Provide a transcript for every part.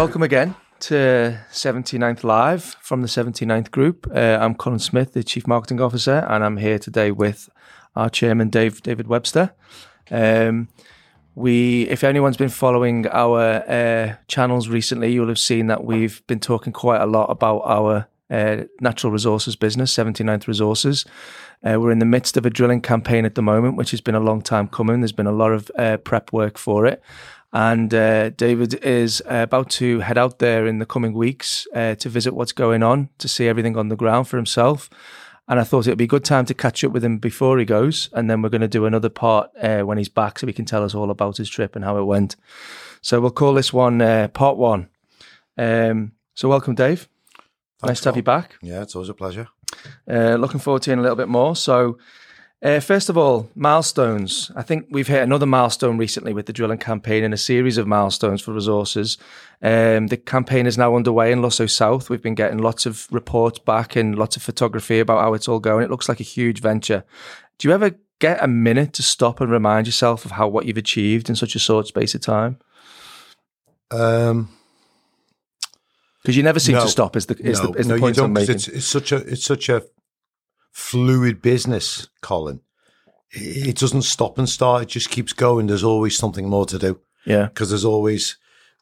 Welcome again to 79th Live from the 79th Group. Uh, I'm Colin Smith, the Chief Marketing Officer, and I'm here today with our Chairman, Dave David Webster. Um, we, if anyone's been following our uh, channels recently, you'll have seen that we've been talking quite a lot about our uh, natural resources business, 79th Resources. Uh, we're in the midst of a drilling campaign at the moment, which has been a long time coming. There's been a lot of uh, prep work for it. And uh, David is uh, about to head out there in the coming weeks uh, to visit what's going on, to see everything on the ground for himself. And I thought it would be a good time to catch up with him before he goes. And then we're going to do another part uh, when he's back so he can tell us all about his trip and how it went. So we'll call this one uh, part one. Um, so welcome, Dave. Thanks, nice to have you back. Yeah, it's always a pleasure. Uh, looking forward to hearing a little bit more. So, uh, first of all, milestones. I think we've hit another milestone recently with the drilling campaign and a series of milestones for resources. Um, the campaign is now underway in Lusso South. We've been getting lots of reports back and lots of photography about how it's all going. It looks like a huge venture. Do you ever get a minute to stop and remind yourself of how what you've achieved in such a short space of time? Um, Because you never seem No. to stop. Is the is no, the, is the you point I'm making? It's, it's such a it's such a fluid business, Colin. It doesn't stop and start. It just keeps going. There's always something more to do Yeah, because there's always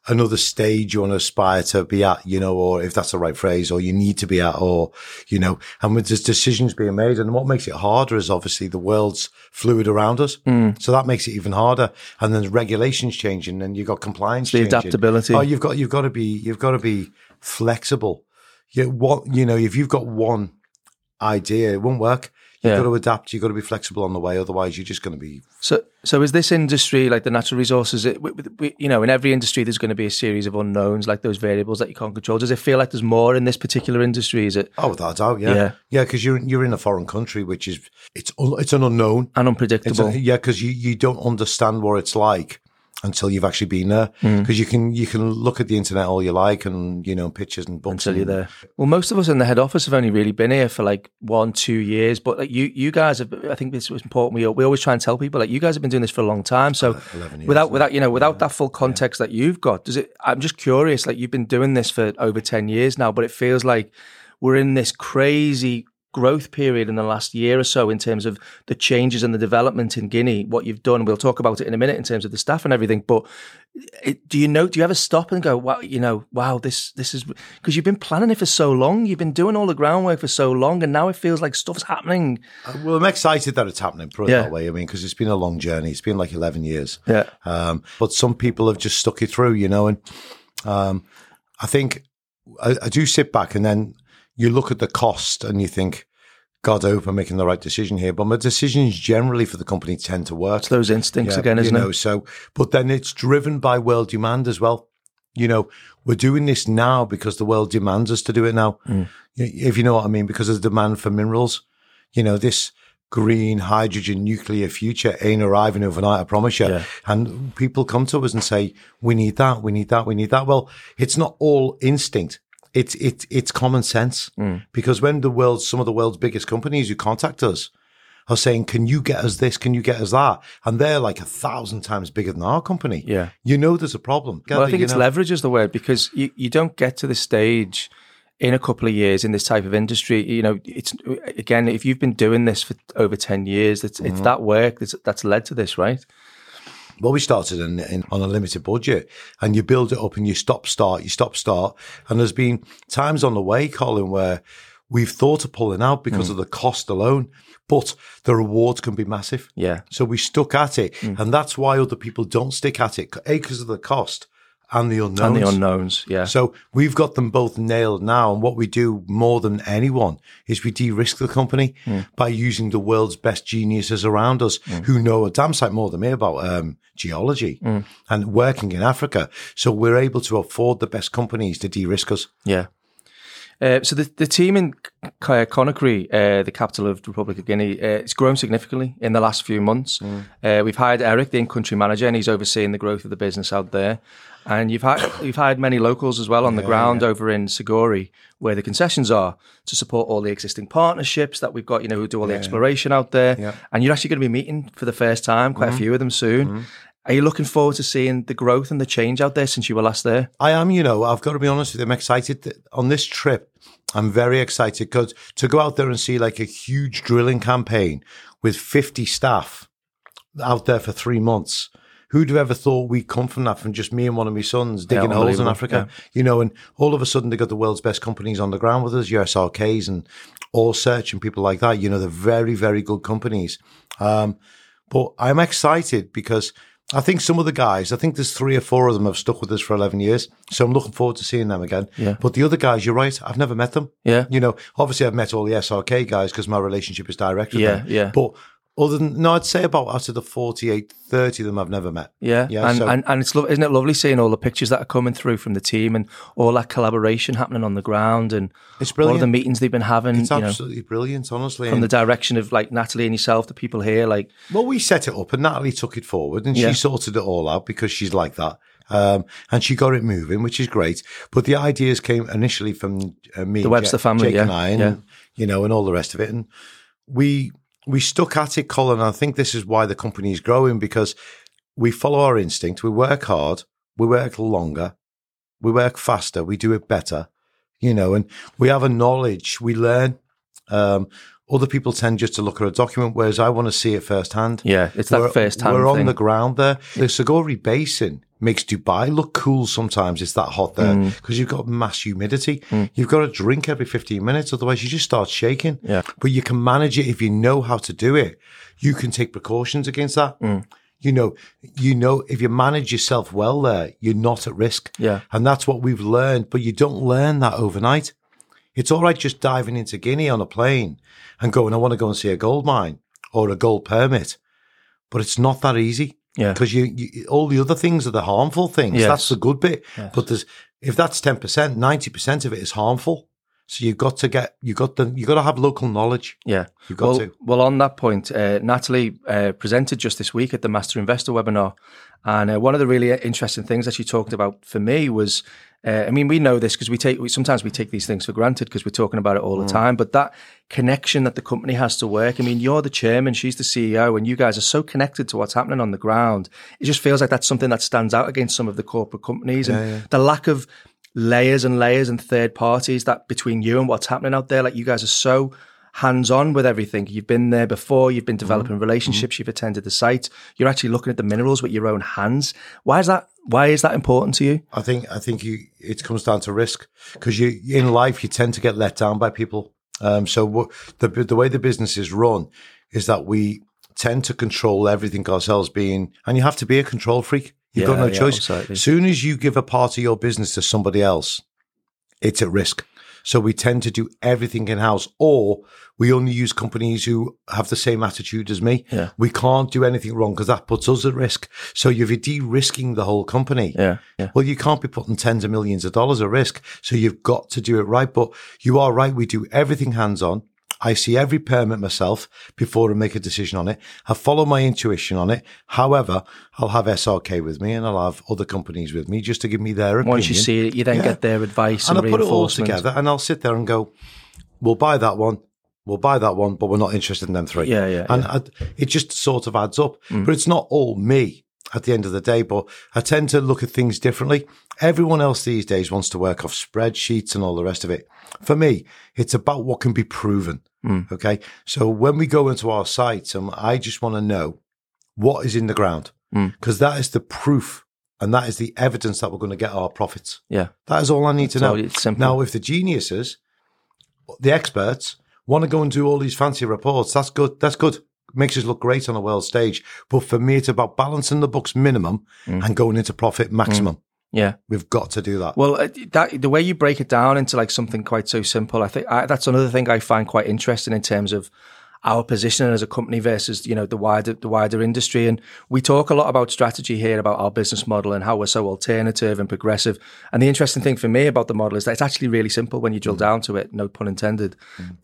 another stage you want to aspire to be at, you know, or if that's the right phrase, or you need to be at, or you know, and with there's decisions being made, and what makes it harder is obviously the world's fluid around us, Mm. so that makes it even harder. And then regulations changing, and you've got compliance, the changing. adaptability. Oh, you've got you've got to be you've got to be flexible. You what you know if you've got one idea, it won't work. You've Yeah. got to adapt. You've got to be flexible on the way. Otherwise, you're just going to be. So, so is this industry like the natural resources? It, we, we, you know, in every industry, there's going to be a series of unknowns, like those variables that you can't control. Does it feel like there's more in this particular industry? Is it Oh, without a doubt, yeah, Yeah. yeah, because you're you're in a foreign country, which is it's it's an unknown. and unpredictable? a, yeah, because you, you don't understand what it's like until you've actually been there. Mm. Because you can you can look at the internet all you like and you know pictures and books until you're there. Well, most of us in the head office have only really been here for like one, two years. But like you, you guys have. I think this was important. We we always try and tell people like you guys have been doing this for a long time. So 11 years without without you know without that full context that you've got, does it? I'm just curious. Like you've been doing this for over ten years now, but it feels like we're in this crazy growth period in the last year or so in terms of the changes and the development in Guinea, what you've done. We'll talk about it in a minute in terms of the staff and everything. But it, do you know? Do you ever stop and go, "Wow, you know, wow, this this is because you've been planning it for so long, you've been doing all the groundwork for so long, and now it feels like stuff's happening." Uh, Well, I'm excited that it's happening. Put it Yeah. that way. I mean, because it's been a long journey. It's been like 11 years. Yeah, Um, but some people have just stuck it through, you know. And um, I think I, I do sit back and then you look at the cost and you think, God, I hope I'm making the right decision here. But my decisions generally for the company tend to work. it's those instincts again, you isn't know, it? So, but then it's driven by world demand as well. You know, we're doing this now because the world demands us to do it now. Mm. If you know what I mean, because of the demand for minerals. You know, this green hydrogen nuclear future ain't arriving overnight, I promise you. Yeah. And people come to us and say, we need that, we need that, we need that. Well, it's not all instinct. It's, it's, it's common sense Mm. because when the world's, some of the world's biggest companies who contact us are saying, can you get us this? Can you get us that? And they're like a thousand times bigger than our company. Yeah. You know, there's a problem. Well, I think it's know? leverage is the word because you, you don't get to the stage in a couple of years in this type of industry. You know, it's again, if you've been doing this for over 10 years, it's, Mm-hmm. it's that work that's, that's led to this, right? Well, we started in, in, on a limited budget and you build it up and you stop start, you stop start. And there's been times on the way, Colin, where we've thought of pulling out because Mm. of the cost alone, but the rewards can be massive. Yeah. So we stuck at it. Mm. And that's why other people don't stick at it. A, because of the cost and the unknowns. And the unknowns. Yeah. So we've got them both nailed now. And what we do more than anyone is we de-risk the company mm. by using the world's best geniuses around us mm. who know a damn sight more than me about um, geology mm. and working in Africa. So we're able to afford the best companies to de-risk us. Yeah. Uh, so the, the team in Conakry, uh, the capital of the Republic of Guinea, uh, it's grown significantly in the last few months. Uh, we've hired Eric, the in-country manager, and he's overseeing the growth of the business out there. And you've had you've hired many locals as well on the ground over in Siguiri, where the concessions are, to support all the existing partnerships that we've got. You know, who do all the exploration out there. Yeah. And you're actually going to be meeting for the first time, quite a few of them soon. Are you looking forward to seeing the growth and the change out there since you were last there? I am, you know, I've got to be honest with you. I'm excited on this trip. I'm very excited because to go out there and see like a huge drilling campaign with 50 staff out there for three months. Who'd have ever thought we'd come from that from just me and one of my sons digging holes in Africa? You know, and all of a sudden they got the world's best companies on the ground with us, your SRKs and All Search and people like that. You know, they're very, very good companies. Um, but I'm excited because I think some of the guys, I think there's three or four of them have stuck with us for 11 years. So I'm looking forward to seeing them again. Yeah. But the other guys, you're right. I've never met them. Yeah. You know, obviously I've met all the SRK guys because my relationship is direct with Yeah, them. yeah. But other than, no, I'd say about out of the 48, 30 of them I've never met. Yeah, Yeah, and, so- and and it's lo- isn't it lovely seeing all the pictures that are coming through from the team and all that collaboration happening on the ground and It's all the meetings they've been having. It's you know, absolutely brilliant, honestly. from And- the direction of like Natalie and yourself, the people here, like Well, we set it up and Natalie took it forward and Yeah. she sorted it all out because she's like that. Um, and she got it moving, which is great. But the ideas came initially from uh, me, The Webster family, Jake yeah, and I, and, yeah. you know, and all the rest of it. And we, we stuck at it, Colin. I think this is why the company is growing because we follow our instinct. We work hard. We work longer. We work faster. We do it better, you know, and we have a knowledge. We learn. Um, other people tend just to look at a document, whereas I want to see it firsthand. yeah, it's that We're- first hand We're on thing. the ground there. The Siguiri Basin makes Dubai look cool sometimes. It's that hot there Mm. because you've got mass humidity. You've got to drink every 15 minutes, otherwise you just start shaking. Yeah. But you can manage it if you know how to do it. You can take precautions against that. Mm. You know, you know, if you manage yourself well there, you're not at risk. Yeah. And that's what we've learned, but you don't learn that overnight. It's all right just diving into Guinea on a plane and going, I want to go and see a gold mine or a gold permit. But it's not that easy yeah, because you, you all the other things are the harmful things. Yes. That's the good bit. Yes. But there's if that's ten percent, ninety percent of it is harmful. So you've got to get you got the you got to have local knowledge. yeah. You've got well, to. well, on that point, uh, Natalie uh, presented just this week at the Master Investor webinar, and uh, one of the really interesting things that she talked about for me was. Uh, I mean, we know this because we take we, sometimes we take these things for granted because we're talking about it all the Mm. time. But that connection that the company has to work. I mean, you're the chairman, she's the CEO, and you guys are so connected to what's happening on the ground. It just feels like that's something that stands out against some of the corporate companies and the lack of layers and layers and third parties that between you and what's happening out there. Like you guys are so hands on with everything. You've been there before, you've been developing relationships, you've attended the site, you're actually looking at the minerals with your own hands. Why is that why is that important to you? I think I think you it comes down to risk because you in life you tend to get let down by people. Um, so what, the the way the business is run is that we tend to control everything ourselves. Being and you have to be a control freak. You've got no yeah, choice. As soon as you give a part of your business to somebody else, it's at risk. So we tend to do everything in house, or we only use companies who have the same attitude as me. Yeah. We can't do anything wrong because that puts us at risk. So you're de-risking the whole company. Yeah. Yeah. Well, you can't be putting tens of millions of dollars at risk. So you've got to do it right. But you are right. We do everything hands on. I see every permit myself before I make a decision on it. I follow my intuition on it. However, I'll have SRK with me and I'll have other companies with me just to give me their opinion. Once you see it, you then Yeah. get their advice and, and I put it all together and I'll sit there and go, we'll buy that one. We'll buy that one, but we're not interested in them three. Yeah, yeah, And I, it just sort of adds up. Mm. But it's not all me at the end of the day, but I tend to look at things differently. Everyone else these days wants to work off spreadsheets and all the rest of it. For me, it's about what can be proven. Okay. So when we go into our sites, um, I just want to know what is in the ground because that is the proof and that is the evidence that we're going to get our profits. Yeah. That is all I need to know. Now, if the geniuses, the experts, want to go and do all these fancy reports, that's good. That's good. Makes us look great on a world stage. But for me, it's about balancing the books minimum Mm. and going into profit maximum. Yeah. We've got to do that. Well, uh, that the way you break it down into like something quite so simple, I think I, that's another thing I find quite interesting in terms of our positioning as a company versus you know the wider the wider industry. And we talk a lot about strategy here, about our business model and how we're so alternative and progressive. And the interesting thing for me about the model is that it's actually really simple when you drill down to it. No pun intended.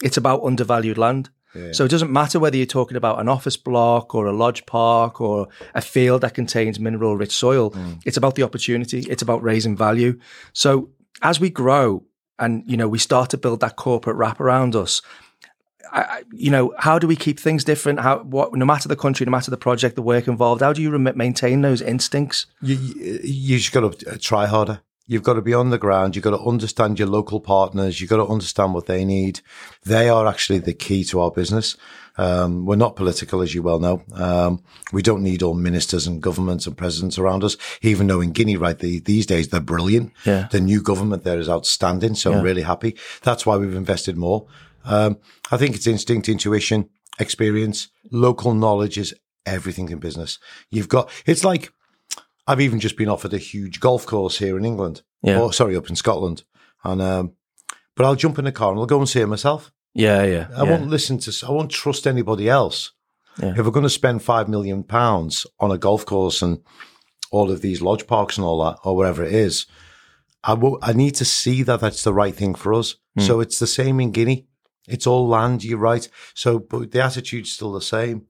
It's about undervalued land. So it doesn't matter whether you're talking about an office block or a lodge park or a field that contains mineral rich soil. Mm. It's about the opportunity. It's about raising value. So as we grow and, you know, we start to build that corporate wrap around us, I, you know, how do we keep things different? How, what, no matter the country, no matter the project, the work involved, how do you rem- maintain those instincts? You, you, you just got to try harder. You've got to be on the ground. You've got to understand your local partners. You've got to understand what they need. They are actually the key to our business. Um, we're not political, as you well know. Um, we don't need all ministers and governments and presidents around us, even though in Guinea, right, the, these days they're brilliant. Yeah. The new government there is outstanding. So I'm really happy. That's why we've invested more. Um, I think it's instinct, intuition, experience, local knowledge is everything in business. You've got, it's like, I've even just been offered a huge golf course here in England. Yeah. Or sorry, up in Scotland. And, um, but I'll jump in the car and I'll go and see it myself. Yeah, yeah. I yeah. won't listen to, I won't trust anybody else. Yeah. If we're going to spend five million pounds on a golf course and all of these lodge parks and all that, or wherever it is, I will, I need to see that that's the right thing for us. Hmm. So it's the same in Guinea. It's all land, you're right. So, but the attitude's still the same.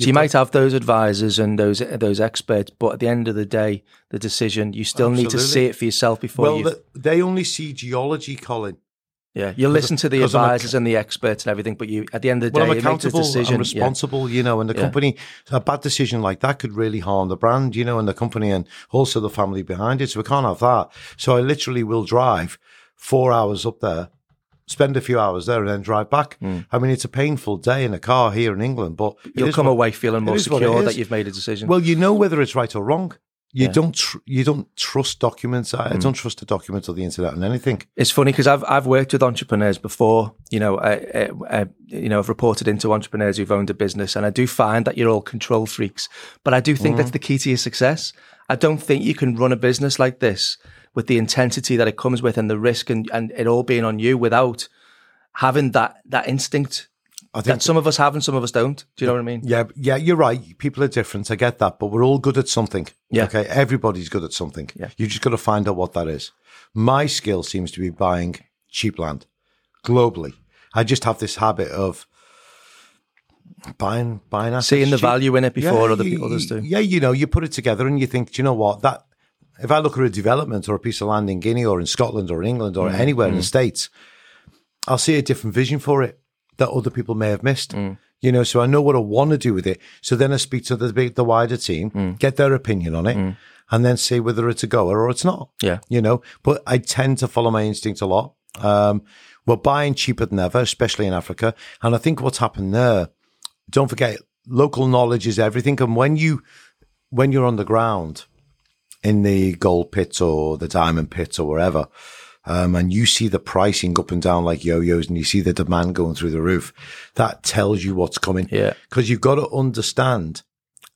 So you might have those advisors and those those experts, but at the end of the day, the decision you still need to see it for yourself before Well, you. they only see geology, Colin. yeah, you listen to the I'm a- advisors and the experts and everything, but you at the end of the Well, day, I'm you make accountable. I'm yeah. responsible, you know, and the Yeah. company, a bad decision like that could really harm the brand, you know, and the company and also the family behind it. So we can't have that. So I literally will drive four hours up there, spend a few hours there and then drive back. Hmm. I mean, it's a painful day in a car here in England, but Hmm. You'll come what- away feeling more is what it secure that you've made a decision. Well, you know whether it's right or wrong. You Yeah. don't, tr- you don't trust documents. I, I hmm. don't trust the documents or the internet and anything. It's funny because I've I've worked with entrepreneurs before. You know, I, I, I, you know, I've reported into entrepreneurs who've owned a business, and I do find that you're all control freaks. But I do think that's hmm. the key to your success. I don't think you can run a business like this with the intensity that it comes with and the risk and, and it all being on you without having that that instinct I think that some of us have and some of us don't. Do you know what I mean? Yeah, yeah, you're right. People are different. I get that, but we're all good at something. Yeah. Okay. Everybody's good at something. Yeah. You just got to find out what that is. My skill seems to be buying cheap land globally. I just have this habit of buying, buying assets. Seeing the cheap. value in it before Yeah, other you- people others do. Yeah, you know, you put it together and you think, do you know what? That if I look at a development or a piece of land in Guinea or in Scotland or England Mm, or anywhere in the States, I'll see a different vision for it that other people may have missed. Mm. You know, so I know what I want to do with it. So then I speak to the big, the wider team, Mm. get their opinion on it, and then see whether it's a goer or it's not. Yeah. You know, but I tend to follow my instinct a lot. Um, we're buying cheaper than ever, especially in Africa. And I think what's happened there, don't forget, local knowledge is everything. And when you, when you're on the ground in the gold pit or the diamond pit or wherever, um, and you see the pricing up and down like yo-yos and you see the demand going through the roof, that tells you what's coming. Yeah. Because you've got to understand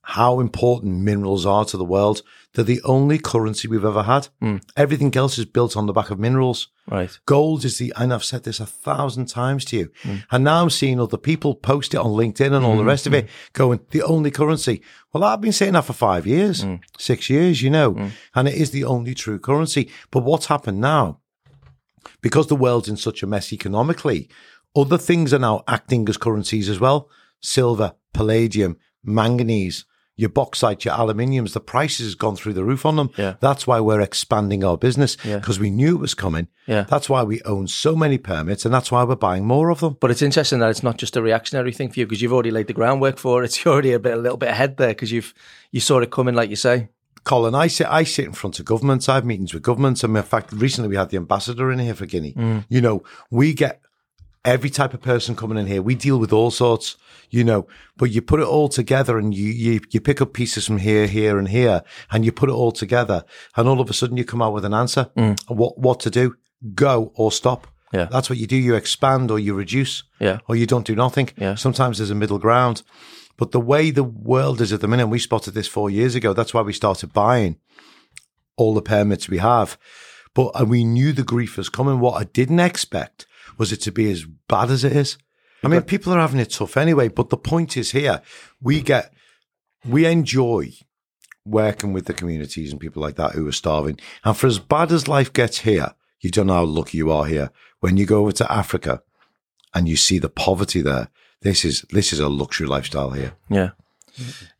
how important minerals are to the world. They're the only currency we've ever had. Hmm. Everything else is built on the back of minerals. Right. Gold is the, and I've said this a thousand times to you. Hmm. And now I'm seeing other people post it on LinkedIn and all the hmm. rest of it going, the only currency. Well, I've been saying that for five years, six years, you know, and it is the only true currency. But what's happened now? Because the world's in such a mess economically, other things are now acting as currencies as well. Silver, palladium, manganese, your bauxite, your aluminiums, the prices has gone through the roof on them. Yeah. That's why we're expanding our business Yeah. because we knew it was coming. Yeah. That's why we own so many permits and that's why we're buying more of them. But it's interesting that it's not just a reactionary thing for you because you've already laid the groundwork for it. You're already a bit, a little bit ahead there because you've you saw it coming, like you say. Colin, I sit, I sit in front of governments. I have meetings with governments. And in fact, recently we had the ambassador in here for Guinea. Mm. You know, we get every type of person coming in here. We deal with all sorts, you know, but you put it all together and you, you, you pick up pieces from here, here and here and you put it all together. And all of a sudden you come out with an answer and what, what to do, go or stop. Yeah. That's what you do. You expand or you reduce Yeah. or you don't do nothing. Yeah. Sometimes there's a middle ground. But the way the world is at the minute, we spotted this four years ago. That's why we started buying all the permits we have. But and we knew the grief was coming. What I didn't expect was it to be as bad as it is. I mean, people are having it tough anyway. But the point is here, we get, we enjoy working with the communities and people like that who are starving. And for as bad as life gets here, you don't know how lucky you are here. When you go over to Africa and you see the poverty there, this is this is a luxury lifestyle here. Yeah.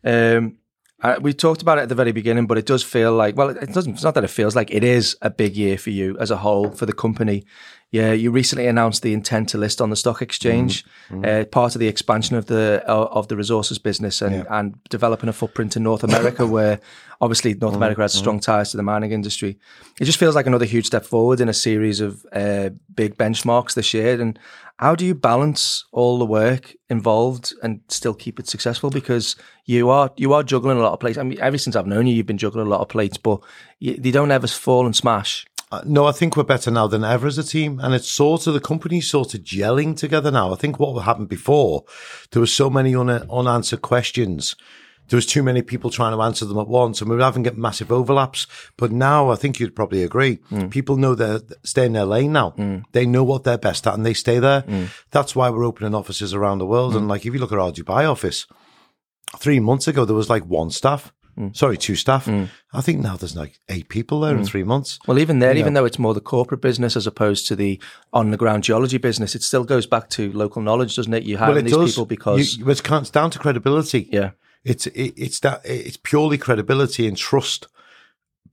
Um, I, we talked about it at the very beginning, but it does feel like well, it doesn't. It's not that it feels like it is a big year for you as a whole for the company. Yeah, you recently announced the intent to list on the stock exchange, Mm-hmm. uh, part of the expansion of the uh, of the resources business, and, and developing a footprint in North America, where obviously North Mm-hmm. America has strong ties to the mining industry. It just feels like another huge step forward in a series of uh, big benchmarks this year. And how do you balance all the work involved and still keep it successful? Because you are you are juggling a lot of plates. I mean, ever since I've known you, you've been juggling a lot of plates, but you, they don't ever fall and smash. Uh, no, I think we're better now than ever as a team. And it's sort of the company's sort of gelling together now. I think what happened before, there were so many un- unanswered questions. There was too many people trying to answer them at once and we were having get massive overlaps. But now I think you'd probably agree. Mm. People know they're stay in their lane now. Mm. They know what they're best at and they stay there. Mm. That's why we're opening offices around the world. And like, if you look at our Dubai office, three months ago, there was like one staff. Sorry, two staff. I think now there's like eight people there in three months. Well, even there, even though it's more the corporate business as opposed to the on the ground geology business, it still goes back to local knowledge, doesn't it? You have these people because you, it's down to credibility. yeah, It's it, it's that it's purely credibility and trust.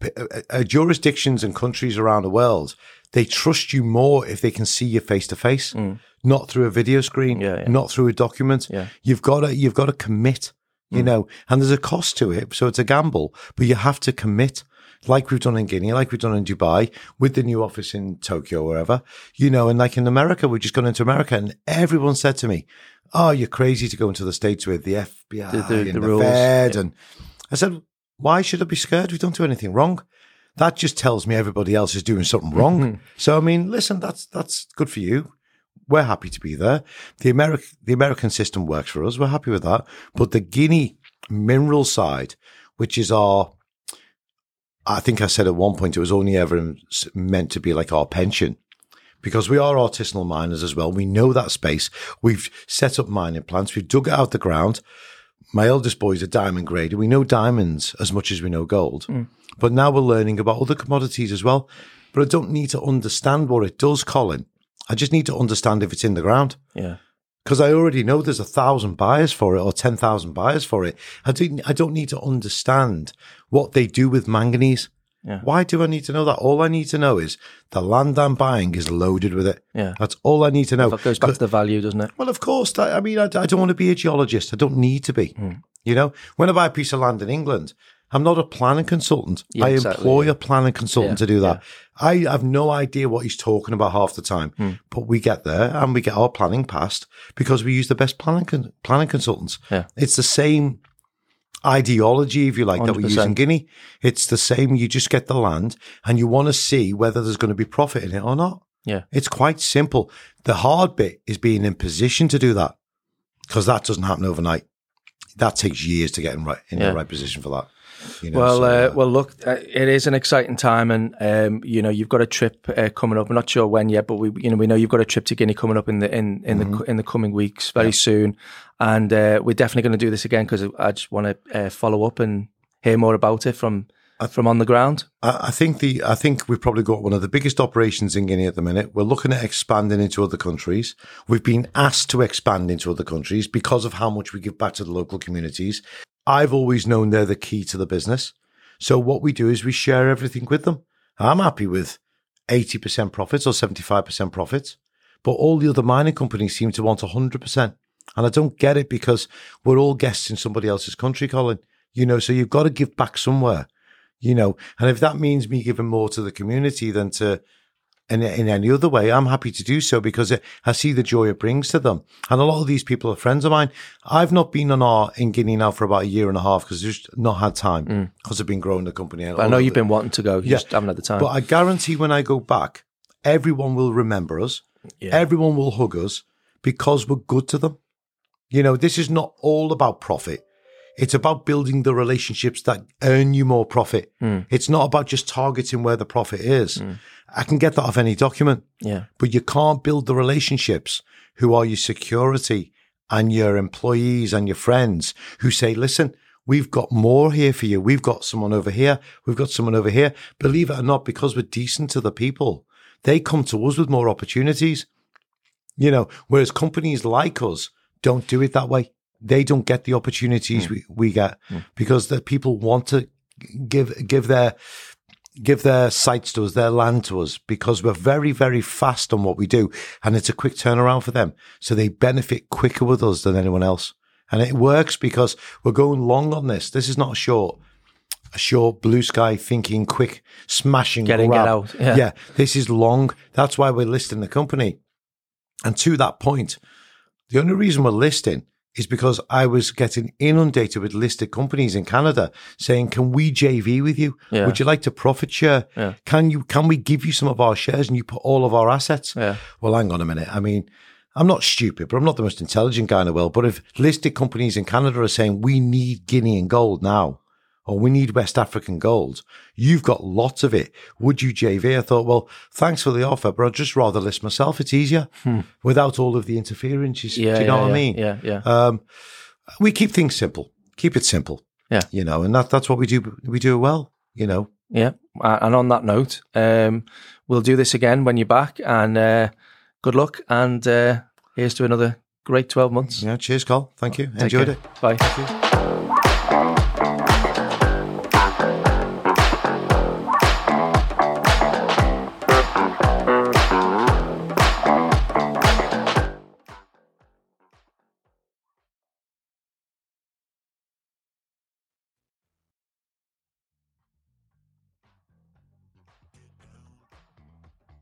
Uh, uh, jurisdictions and countries around the world they trust you more if they can see you face to face, not through a video screen, Mm. Yeah, yeah. not through a document. Yeah. You've got to you've got to commit, you Mm. know, and there's a cost to it, so it's a gamble, but you have to commit. Like we've done in Guinea, like we've done in Dubai, with the new office in Tokyo, wherever, you know, and like in America, we've just gone into America and everyone said to me, Oh, you're crazy to go into the States with the FBI The- the- and the the, rules. Fed. And I said, Why should I be scared? We don't do anything wrong. That just tells me everybody else is doing something wrong. Mm-hmm. so I mean, listen, that's that's good for you. We're happy to be there. The American the American system works for us. We're happy with that. But the Guinea mineral side, which is our I think I said at one point it was only ever meant to be like our pension because we are artisanal miners as well. We know that space. We've set up mining plants. We've dug it out the ground. My eldest boy is a diamond grader. We know diamonds as much as we know gold. Hmm. But now we're learning about other commodities as well. But I don't need to understand what it does, Colin. I just need to understand if it's in the ground yeah, because I already know there's a thousand buyers for it or 10,000 buyers for it. I don't, I don't need to understand what they do with manganese. Yeah. Why do I need to know that? All I need to know is the land I'm buying is loaded with it. yeah. That's all I need to know. That goes back to the value, doesn't it? Well, of course. that- I mean, I, I don't want to be a geologist. I don't need to be. Hmm. You know, when I buy a piece of land in England, I'm not a planning consultant. Yeah, I exactly, employ yeah. a planning consultant Yeah, to do that. I have no idea what he's talking about half the time, Hmm. but we get there and we get our planning passed because we use the best planning con- planning consultants. Yeah. It's the same ideology, if you like, that we use in Guinea. It's the same. You just get the land and you want to see whether there's going to be profit in it or not. Yeah, It's quite simple. The hard bit is being in position to do that because that doesn't happen overnight. That takes years to get in right in Yeah. the right position for that. You know, Well, so, uh, well, look, uh, it is an exciting time, and um, you know you've got a trip uh, coming up. I'm not sure when yet, but we, you know, we know you've got a trip to Guinea coming up in the in in Mm-hmm. the in the coming weeks, very soon, and uh, we're definitely going to do this again because I just want to uh, follow up and hear more about it from Uh, from on the ground. I, I think the I think we've probably got one of the biggest operations in Guinea at the minute. We're looking at expanding into other countries. We've been asked to expand into other countries because of how much we give back to the local communities. I've always known they're the key to the business. So what we do is we share everything with them. I'm happy with 80% profits or 75% profits, but all the other mining companies seem to want 100%. And I don't get it because we're all guests in somebody else's country, Colin. You know, so you've got to give back somewhere you know, and if that means me giving more to the community than to in, in any other way, I'm happy to do so because it, I see the joy it brings to them. And a lot of these people are friends of mine. I've not been on our in Guinea now for about a year and a half because I've just not had time mm. because I've been growing the company. I know you've been wanting to go, you Yeah. just haven't had the time. But I guarantee when I go back, everyone will remember us. Yeah. Everyone will hug us because we're good to them. You know, this is not all about profit. It's about building the relationships that earn you more profit. Hmm. It's not about just targeting where the profit is. Hmm. I can get that off any document, yeah, but you can't build the relationships who are your security and your employees and your friends who say, listen, we've got more here for you. We've got someone over here. We've got someone over here. Believe it or not, because we're decent to the people, they come to us with more opportunities. You know, whereas companies like us don't do it that way. They don't get the opportunities hmm. we, we get hmm. because the people want to give give their give their sites to us, their land to us, because we're very, very fast on what we do. And it's a quick turnaround for them. So they benefit quicker with us than anyone else. And it works because we're going long on this. This is not a short, a short blue sky thinking, quick smashing, Get in, get out. Yeah. yeah, this is long. That's why we're listing the company. And to that point, the only reason we're listing is because I was getting inundated with listed companies in Canada saying, "Can we JV with you? Yeah. Would you like to profit share? Yeah. Can you? Can we give you some of our shares and you put all of our assets?" Yeah. Well, hang on a minute. I mean, I'm not stupid, but I'm not the most intelligent guy in the world. But if listed companies in Canada are saying we need Guinea and gold now, or we need West African gold, you've got lots of it. Would you JV? I thought, well, thanks for the offer, but I'd just rather list myself. It's easier without all of the interferences. Hmm. Yeah. Do you know yeah, what yeah, I mean? Yeah. Yeah. Um, we keep things simple. Keep it simple. Yeah. You know, and that, that's what we do. We do well, you know. Yeah. And on that note, um, we'll do this again when you're back. And uh, good luck. And uh, here's to another great 12 months. Yeah. Cheers, Carl. Thank you. Take Enjoyed care. it. Bye.